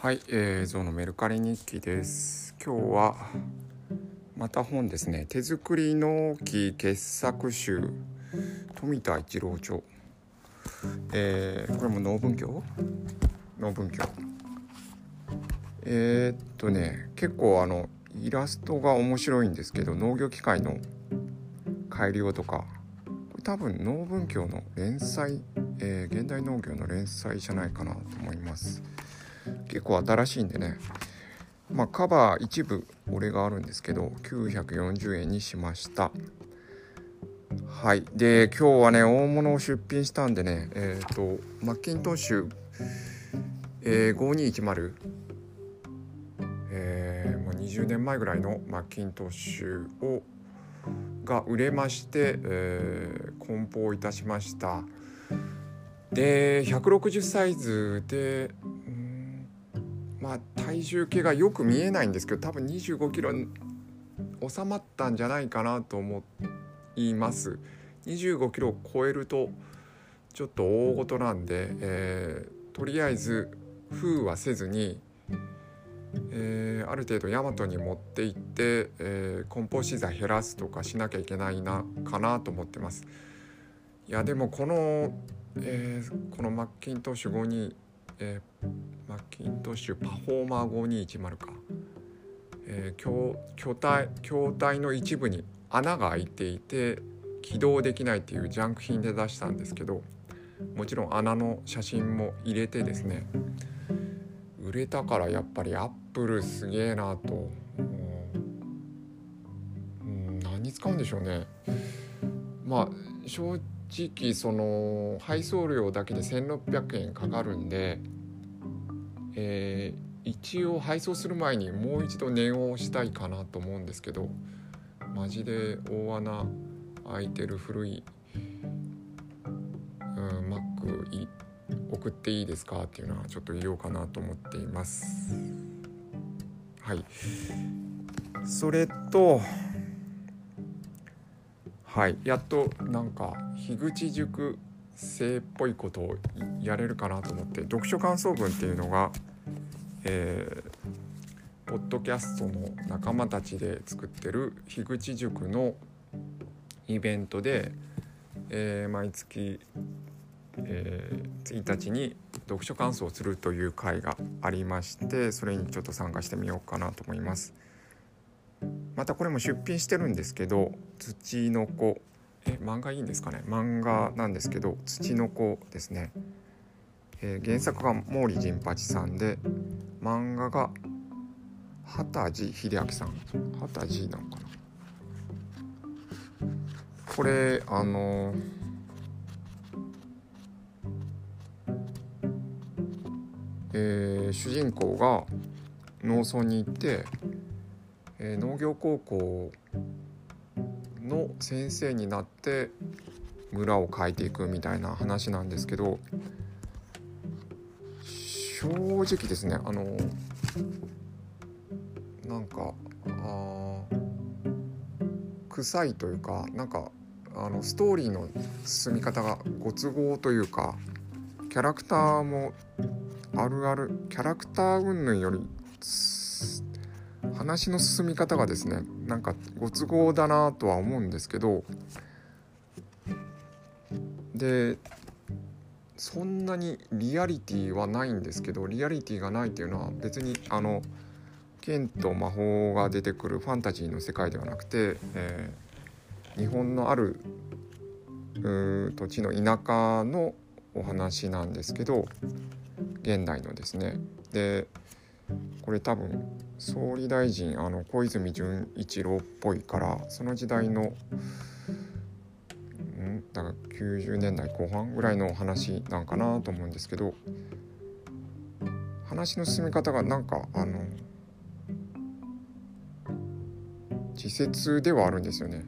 はい、えー、ゾウのメルカリ日記です。今日はまた本ですね。手作り納期傑作集富田一郎著。えー、これも農文教農文教。えー、っとね、結構あのイラストが面白いんですけど、農業機械の改良とか、これ多分農文教の連載、えー、現代農業の連載じゃないかなと思います。結構新しいんでね。まあカバー一部俺があるんですけど940円にしました。はい。で今日はね大物を出品したんでねえっ、ー、とマッキントッシュ、えー、5210えー、もう20年前ぐらいのマッキントッシュをが売れまして、えー、梱包いたしました。で160サイズでまあ体重計がよく見えないんですけど多分25キロ収まったんじゃないかなと思います。25キロを超えるとちょっと大ごとなんで、えー、とりあえず封はせずに、えー、ある程度ヤマトに持って行って、えー、梱包資材減らすとかしなきゃいけないなかなと思ってます。いやでもこの、えー、このマッキントッシュ5に、えーマッキントッシュパフォーマー5210か、えー、筐体筐体の一部に穴が開いていて起動できないっていうジャンク品で出したんですけどもちろん穴の写真も入れてですね売れたからやっぱりアップルすげえなと。うん何に使うんでしょうね。まあ正直その配送料だけで1600円かかるんでえー、一応配送する前にもう一度念をしたいかなと思うんですけどマジで大穴開いてる古い、うん、Mac 送っていいですかっていうのはちょっと言おうかなと思っています。はい。それとはいやっとなんか樋口塾生っぽいことをやれるかなと思って読書感想文っていうのがえー、ポッドキャストの仲間たちで作ってる樋口塾のイベントで、えー、毎月、えー、1日に読書感想をするという会がありましてそれにちょっと参加してみようかなと思います。またこれも出品してるんですけど「土の子」え漫画いいんですかね？漫画なんですけど「土の子」ですね。えー、原作が毛利陣八さんで漫画が畑地秀明さん。畑地なのかな？これあのー、えー、主人公が農村に行って、えー、農業高校の先生になって村を変えていくみたいな話なんですけど正直ですねあのなんかあ臭いというかなんかあのストーリーの進み方がご都合というかキャラクターもあるあるキャラクター云々より話の進み方がですねなんかご都合だなとは思うんですけどでそんなにリアリティはないんですけどリアリティがないっていうのは別にあの剣と魔法が出てくるファンタジーの世界ではなくて、えー、日本のある土地の田舎のお話なんですけど現代のですね。でこれ多分総理大臣あの小泉純一郎っぽいからその時代のん？だから90年代後半ぐらいの話なんかなと思うんですけど話の進み方がなんかあの自説ではあるんですよね。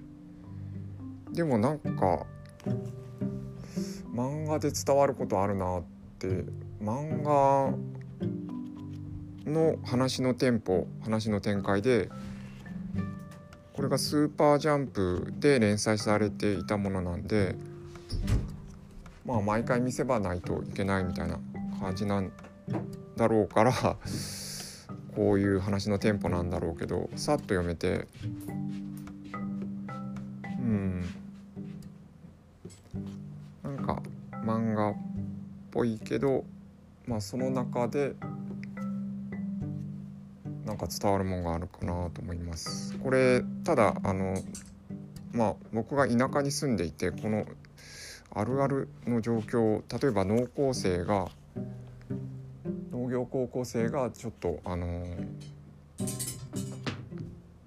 でもなんか漫画で伝わることあるなって漫画の話のテンポ話の展開でこれがスーパージャンプで連載されていたものなんでまあ毎回見せ場ないといけないみたいな感じなんだろうからこういう話のテンポなんだろうけどさっと読めてうん。なんか漫画っぽいけどまあその中でなんか伝わるもんがあるかなと思います。これただあのまあ僕が田舎に住んでいてこのあるあるの状況例えば農耕生が農業高校生がちょっとあの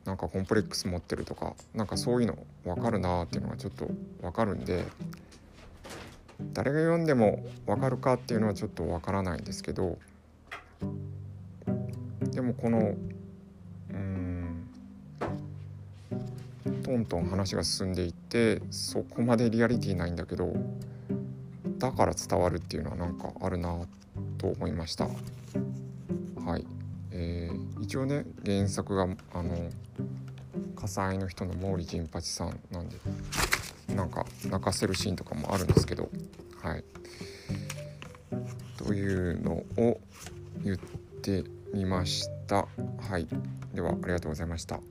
なんかコンプレックス持ってるとかなんかそういうの分かるなっていうのがちょっと分かるんで誰が読んでも分かるかっていうのはちょっと分からないんですけどでもこのうんトントン話が進んでいってそこまでリアリティないんだけどだから伝わるっていうのはなんかあるなと思いました。はい、えー一応ね原作があの火災の人の毛利陣八さんなんでなんか泣かせるシーンとかもあるんですけどはいというのを言ってました。はい。ではありがとうございました。